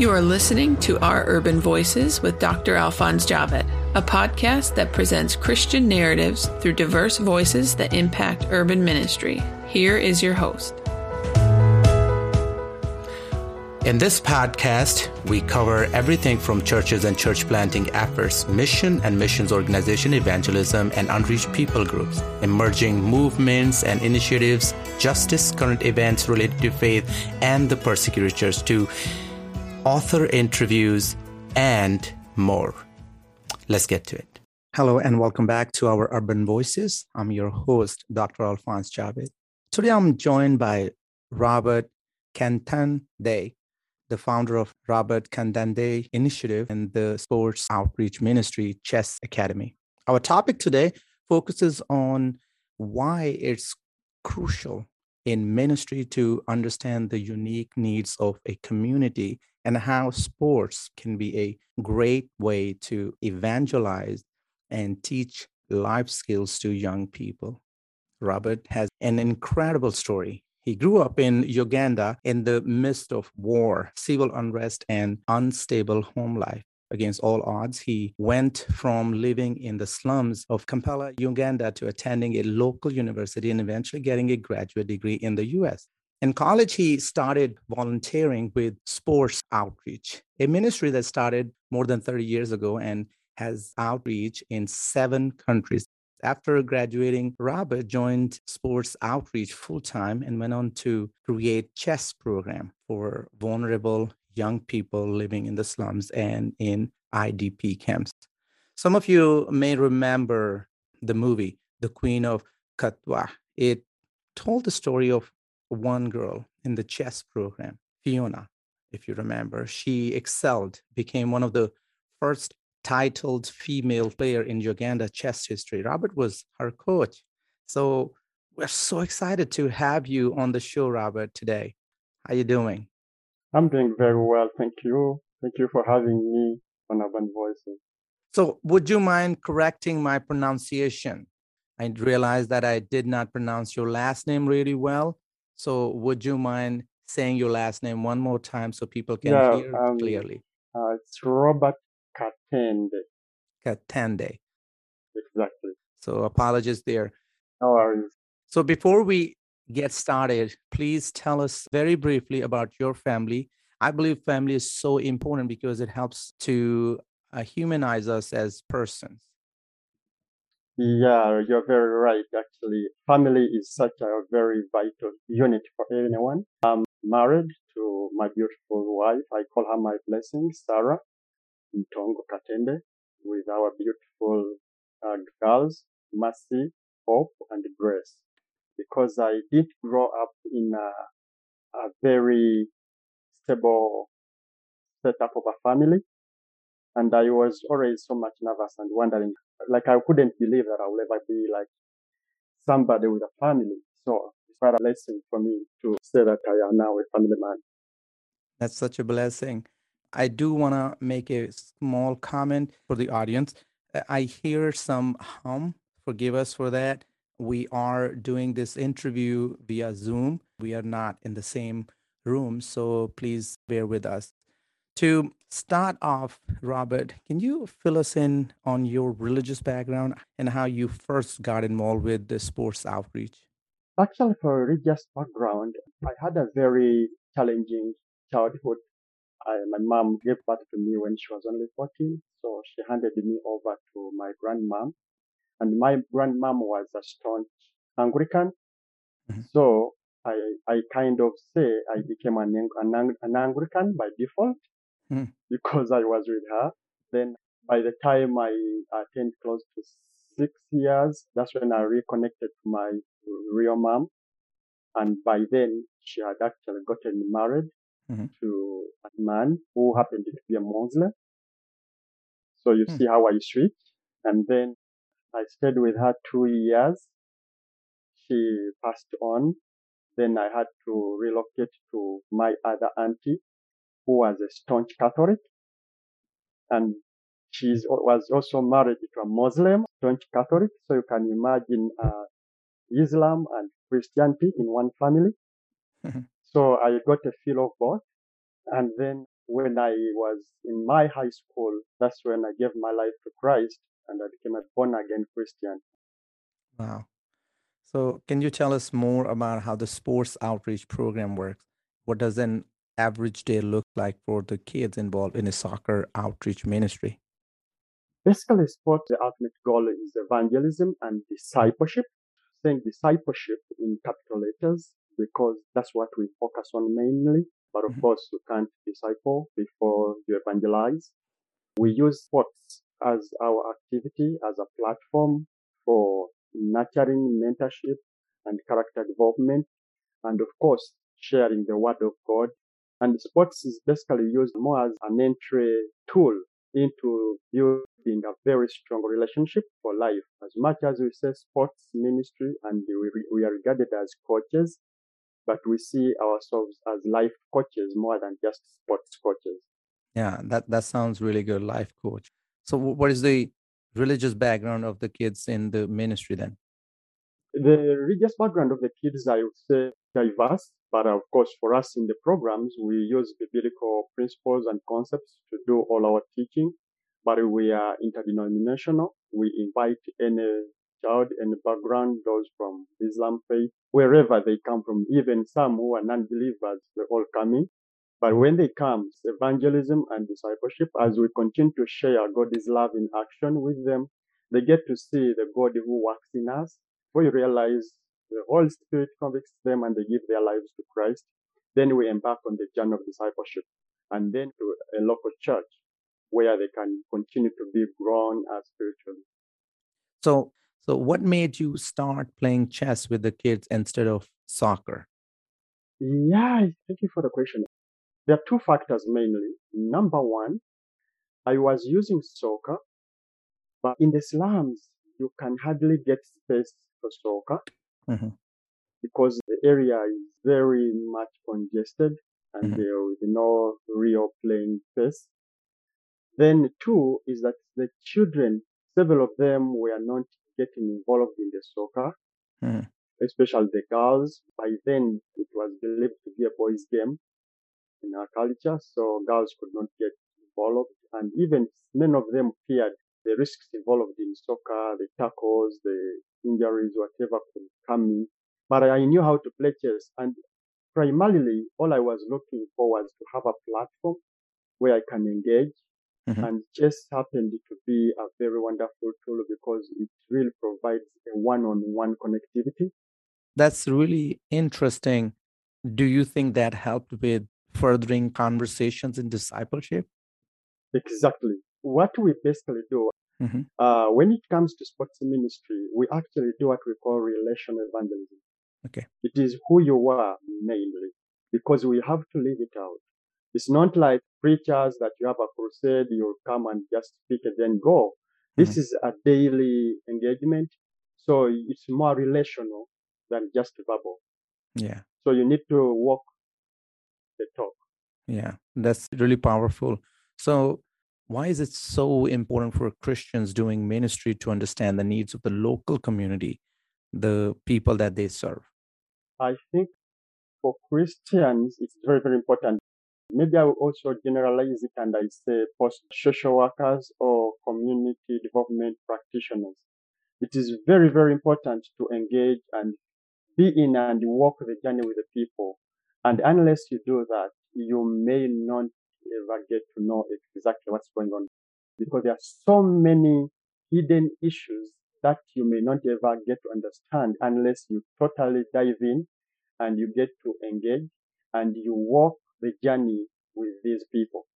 You are listening to Our Urban Voices with Dr. Alphonse Javed, a podcast that presents Christian narratives through diverse voices that impact urban ministry. Here is your host. In this podcast, we cover everything from churches and church planting efforts, mission and missions organization evangelism, and unreached people groups, emerging movements and initiatives, justice, current events related to faith, and the persecuted church, to author interviews, and more. Let's get to it. Hello, and welcome back to our Urban Voices. I'm your host, Dr. Alphonse Javed. Today, I'm joined by Robert Day the founder of Robert Candande Initiative and the sports outreach ministry, Chess Academy. Our topic today focuses on why it's crucial in ministry to understand the unique needs of a community and how sports can be a great way to evangelize and teach life skills to young people. Robert has an incredible story he grew up in Uganda in the midst of war, civil unrest, and unstable home life. Against all odds, he went from living in the slums of Kampala, Uganda, to attending a local university and eventually getting a graduate degree in the US. In college, he started volunteering with Sports Outreach, a ministry that started more than 30 years ago and has outreach in seven countries. After graduating, Robert joined sports outreach full time and went on to create chess program for vulnerable young people living in the slums and in IDP camps. Some of you may remember the movie The Queen of Katwe. It told the story of one girl in the chess program, Phiona, if you remember. She excelled, became one of the first titled female player in Uganda chess history. Robert was her coach. So we're so excited to have you on the show, Robert, today. How are you doing? I'm doing very well. Thank you. Thank you for having me on Urban Voices. So would you mind correcting my pronunciation? I realized that I did not pronounce your last name really well. So would you mind saying your last name one more time so people can yeah, hear um, clearly? Uh, it's Robert Katende. Katende. Exactly. So apologies there. No worries. So before we get started, please tell us very briefly about your family. I believe family is so important because it helps to uh, humanize us as persons. Yeah, you're very right. Actually, family is such a very vital unit for anyone. I'm married to my beautiful wife. I call her my blessing, Sarah. Ntongo Katende with our beautiful uh, girls, Mercy, Hope, and Grace. Because I did grow up in a, a very stable setup of a family. And I was always so much nervous and wondering, like I couldn't believe that I would ever be like somebody with a family. So it's quite a blessing for me to say that I am now a family man. That's such a blessing. I do want to make a small comment for the audience. I hear some hum. Forgive us for that. We are doing this interview via Zoom. We are not in the same room, so please bear with us. To start off, Robert, can you fill us in on your religious background and how you first got involved with the sports outreach? Actually, for religious background, I had a very challenging childhood I, my mom gave birth to me when she was only 14, so she handed me over to my grandmom. And my grandmom was a staunch Anglican. Mm-hmm. So I, I kind of say I became an, an, an Anglican by default mm-hmm. because I was with her. Then by the time I attained close to six years, that's when I reconnected to my real mom. And by then she had actually gotten married mm-hmm. to a man who happened to be a Muslim. So you mm. see how I switch. And then I stayed with her two years. She passed on. Then I had to relocate to my other auntie who was a staunch Catholic. And she was also married to a Muslim, staunch Catholic. So you can imagine uh, Islam and Christianity in one family. Mm-hmm. So I got a feel of both. And then when I was in my high school, that's when I gave my life to Christ and I became a born again Christian. Wow. So, can you tell us more about how the sports outreach program works? What does an average day look like for the kids involved in a soccer outreach ministry? Basically, sports, the ultimate goal is evangelism and discipleship. Saying discipleship in capital letters because that's what we focus on mainly. But of Mhm. course, you can't disciple before you evangelize. We use sports as our activity, as a platform for nurturing mentorship and character development. And of course, sharing the word of God. And sports is basically used more as an entry tool into building a very strong relationship for life. As much as we say sports ministry and we, are regarded as coaches, but we see ourselves as life coaches more than just sports coaches. Yeah, that that sounds really good, life coach. So, what is the religious background of the kids in the ministry then? The religious background of the kids, I would say, diverse, but of course, for us in the programs, we use biblical principles and concepts to do all our teaching. But we are interdenominational. We invite any child, any background, those from Islam faith, wherever they come from, even some who are non-believers, they're all come in. But when they come, evangelism and discipleship, as we continue to share God's love in action with them, they get to see the God who works in us. We realize the Holy Spirit convicts them and they give their lives to Christ. Then we embark on the journey of discipleship and then to a local church where they can continue to be grown as spiritually. So, so what made you start playing chess with the kids instead of soccer? Yeah, thank you for the question. There are two factors mainly. Number one, I was using soccer, but in the slums, you can hardly get space for soccer Mhm. because the area is very much congested and Mhm. there is no real playing space. Then two is that the children, several of them were not getting involved in the soccer, Mhm. especially the girls. By then, it was believed to be a boys' game in our culture, so girls could not get involved. And even many of them feared the risks involved in soccer, the tackles, the injuries, whatever could come in. But I knew how to play chess, and primarily all I was looking for was to have a platform where I can engage. Mhm. And chess happened to be a very wonderful tool because it really provides a one-on-one connectivity. That's really interesting. Do you think that helped with furthering conversations in discipleship? Exactly. What we basically do, Mhm. uh, when it comes to sports ministry, we actually do what we call relational evangelism. Okay. It is who you are mainly because we have to live it out. It's not like preachers that you have a crusade, you'll come and just speak and then go. This is a daily engagement. So it's more relational than just verbal. Yeah. So you need to walk the talk. Yeah, that's really powerful. So, why is it so important for Christians doing ministry to understand the needs of the local community, the people that they serve? I think for Christians, it's very, very important. Maybe I will also generalize it and I say post social workers or community development practitioners. It is very, very important to engage and be in and walk the journey with the people. And unless you do that, you may not ever get to know exactly what's going on because there are so many hidden issues that you may not ever get to understand unless you totally dive in and you get to engage and you walk the journey with these people.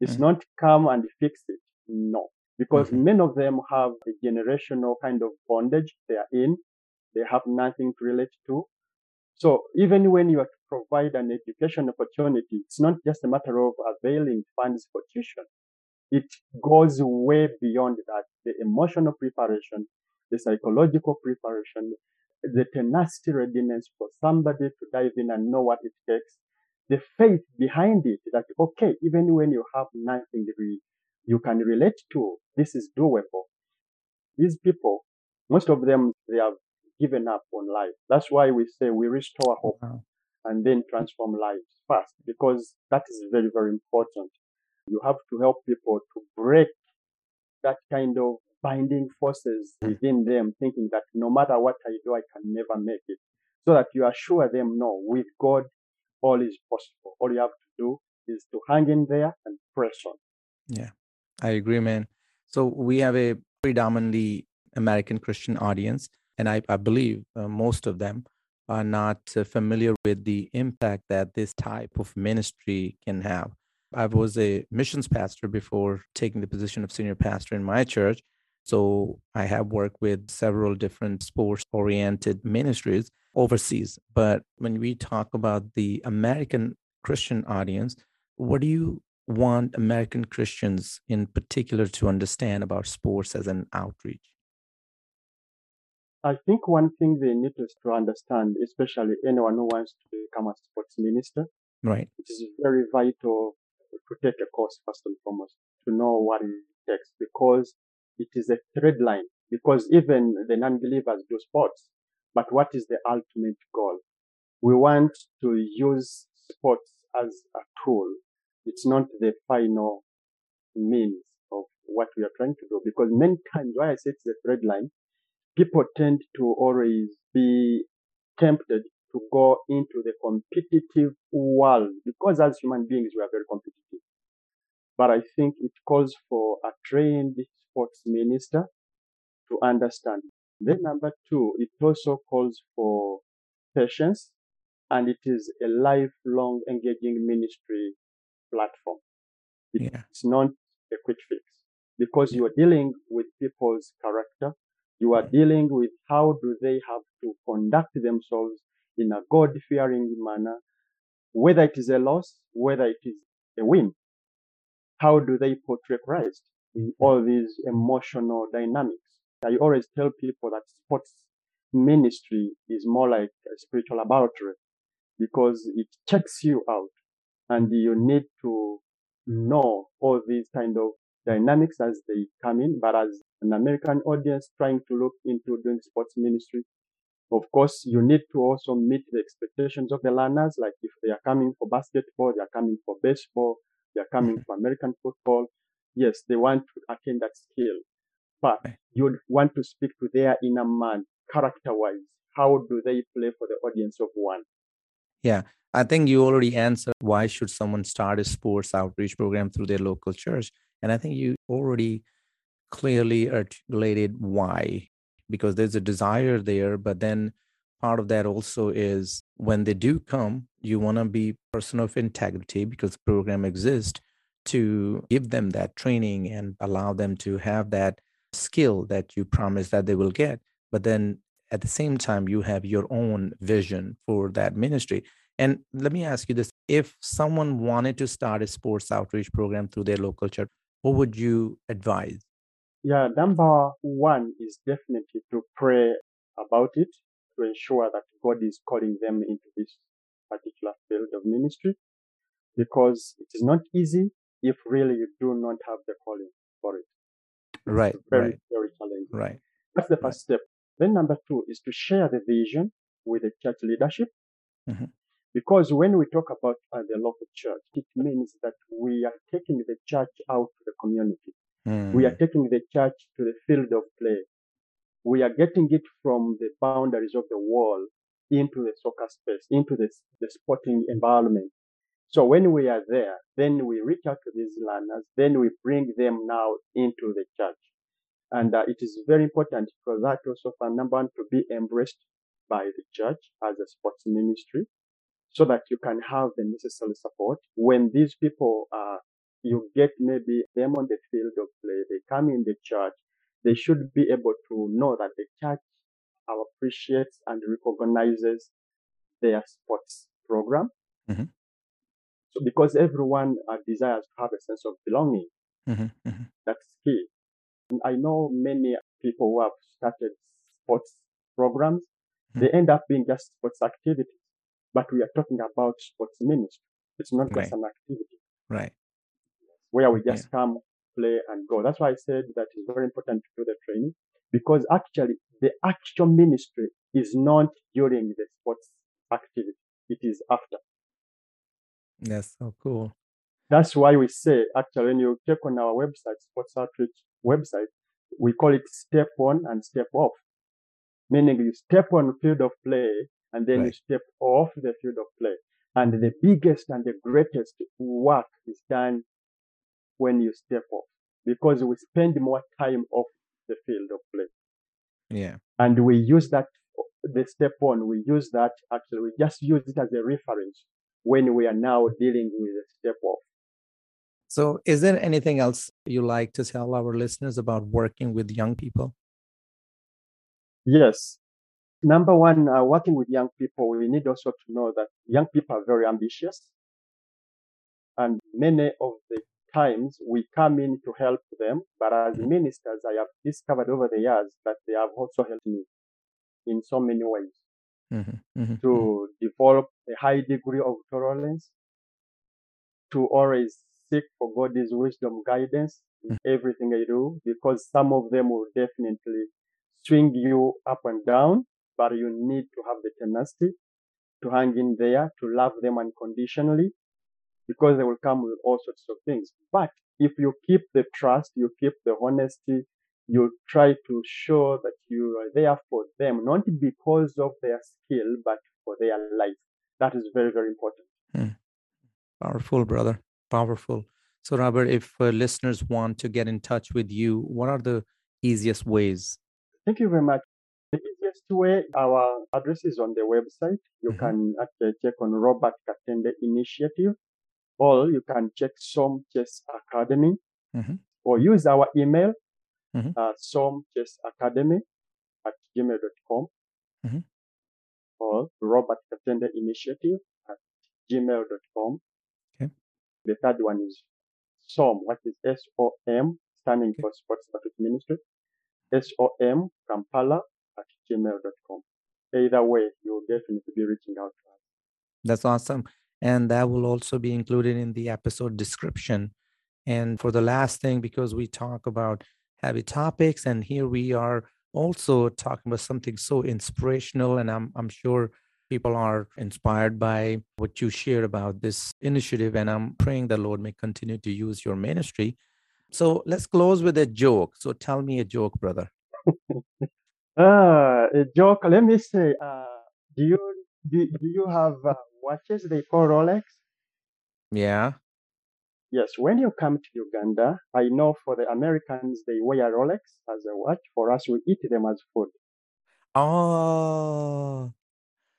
It's Mm. not come and fix it. No. Because Mhm. many of them have a generational kind of bondage they are in. They have nothing to relate to. So even when you are provide an education opportunity, it's not just a matter of availing funds for tuition. It goes way beyond that. The emotional preparation, the psychological preparation, the tenacity readiness for somebody to dive in and know what it takes, the faith behind it that, okay, even when you have nothing you can relate to, this is doable. These people, most of them, they have given up on life. That's why we say we restore hope Wow. And then transform lives fast because that is very, very important. You have to help people to break that kind of binding forces within them, thinking that no matter what I do, I can never make it. So that you assure them, no, with God, all is possible. All you have to do is to hang in there and press on. Yeah, I agree, man. So we have a predominantly American Christian audience, and I, I believe uh, most of them are not familiar with the impact that this type of ministry can have. I was a missions pastor before taking the position of senior pastor in my church. So I have worked with several different sports oriented ministries overseas. But when we talk about the American Christian audience, what do you want American Christians in particular to understand about sports as an outreach? I think one thing they need to understand, especially anyone who wants to become a sports minister, right? It is very vital to take a course first and foremost to know what it takes because it is a thread line. Because even the non-believers do sports, but what is the ultimate goal? We want to use sports as a tool it's not the final means of what we are trying to do. Because many times, why I say it's a thread line, people tend to always be tempted to go into the competitive world because as human beings, we are very competitive. But I think it calls for a trained sports minister to understand. Then number two, it also calls for patience and it is a lifelong engaging ministry platform. It's yeah. not a quick fix because you are dealing with people's character. You are dealing with how do they have to conduct themselves in a God fearing manner, whether it is a loss, whether it is a win. How do they portray Christ in all these emotional dynamics? I always tell people that sports ministry is more like a spiritual laboratory because it checks you out and you need to know all these kind of dynamics as they come in. But as an American audience trying to look into doing sports ministry, of course, you need to also meet the expectations of the learners. Like if they are coming for basketball, they are coming for baseball, they are coming for American football. Yes, they want to attain that skill, but you want to speak to their inner man character wise. How do they play for the audience of one? Yeah, I think you already answered why should someone start a sports outreach program through their local church. And I think you already clearly articulated why, because there's a desire there, but then part of that also is when they do come, you want to be person of integrity because the program exists to give them that training and allow them to have that skill that you promise that they will get. But then at the same time, you have your own vision for that ministry. And let me ask you this if someone wanted to start a sports outreach program through their local church, what would you advise? Yeah, number one is definitely to pray about it to ensure that God is calling them into this particular field of ministry because it is not easy if really you do not have the calling for it. It's right. very, right. very challenging. Right. That's the first right. step. Then number two is to share the vision with the church leadership. Mm-hmm. Because when we talk about uh, the local church, it means that we are taking the church out to the community. Mm. We are taking the church to the field of play. We are getting it from the boundaries of the wall into the soccer space, into the, the sporting environment. So when we are there, then we reach out to these learners, then we bring them now into the church. And uh, it is very important for that also for number one to be embraced by the church as a sports ministry so that you can have the necessary support. When these people are, you get maybe them on the field of play, they come in the church, they should be able to know that the church appreciates and recognizes their sports program. Mm-hmm. So because everyone uh, desires to have a sense of belonging, mm-hmm. Mm-hmm. that's key. And I know many people who have started sports programs, mm-hmm. they end up being just sports activities but we are talking about sports ministry. It's not just right. an activity. Right. Where we just yeah. come, play, and go. That's why I said that it's very important to do the training because actually the actual ministry is not during the sports activity. It is after. That's so cool. That's why we say, actually, when you check on our website, Sports Outreach website, we call it step on and step off. Meaning you step on field of play and then right. you step off the field of play. And the biggest and the greatest work is done when you step off because we spend more time off the field of play. Yeah. And we use that, the step on, we use that actually, we just use it as a reference when we are now dealing with the step off. So, is there anything else you like to tell our listeners about working with young people? Yes. Number one, uh, working with young people, we need also to know that young people are very ambitious. And many of the times we come in to help them, but as ministers, I have discovered over the years that they have also helped me in so many ways mm-hmm. Mm-hmm. to mm-hmm. develop a high degree of tolerance, to always seek for God's wisdom guidance in mm. everything I do, because some of them will definitely swing you up and down, but you need to have the tenacity to hang in there, to love them unconditionally, because they will come with all sorts of things. But if you keep the trust, you keep the honesty, you try to show that you are there for them, not because of their skill, but for their life. That is very, very important. Hmm. Powerful, brother. Powerful. So, Robert, if uh, listeners want to get in touch with you, what are the easiest ways? Thank you very much. Easiest way, our address is on the website. You mm-hmm. can actually check on Robert Katende Initiative, or you can check SOM Chess Academy, mm-hmm. or use our email, mm-hmm. uh, SOM Chess Academy at gmail.com, mm-hmm. or Robert Katende Initiative at gmail.com. Okay. The third one is SOM, what is S-O-M, standing okay. for Sports Outreach Ministry. S-O-M, Kampala at gmail.com. Either way, you'll definitely be reaching out to us. That's awesome. And that will also be included in the episode description. And for the last thing, because we talk about heavy topics, and here we are also talking about something so inspirational, and I'm, I'm sure people are inspired by what you shared about this initiative. And I'm praying the Lord may continue to use your ministry. So let's close with a joke. So tell me a joke, brother. uh, a joke. Let me say, uh, do you do, do you have uh, watches they call Rolex? Yeah. Yes, when you come to Uganda, I know for the Americans they wear Rolex as a watch. For us, we eat them as food. Oh,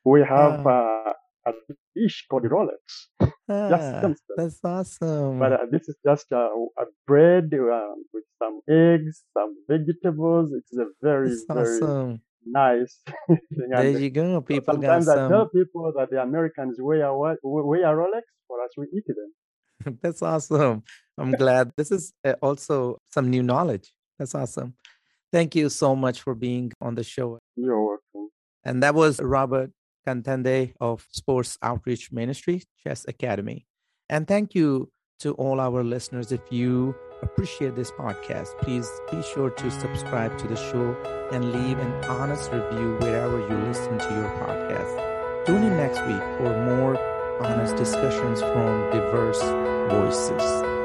we have uh, a dish called Rolex. Ah, that's awesome. But uh, this is just uh, a bread uh, with some eggs, some vegetables. It's a very, that's very awesome. nice thing. There and you go. People sometimes I some... tell people that the Americans wear wear Rolex. For us, we eat them. that's awesome. I'm glad. This is uh, also some new knowledge. That's awesome. Thank you so much for being on the show. You're welcome. And that was Robert Katende of Sports Outreach Ministry, Chess Academy. And thank you to all our listeners. If you appreciate this podcast, please be sure to subscribe to the show and leave an honest review wherever you listen to your podcast. Tune in next week for more honest discussions from diverse voices.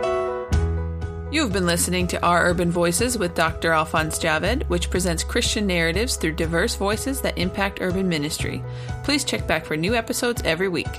You have been listening to Our Urban Voices with Dr. Alphonse Javed, which presents Christian narratives through diverse voices that impact urban ministry. Please check back for new episodes every week.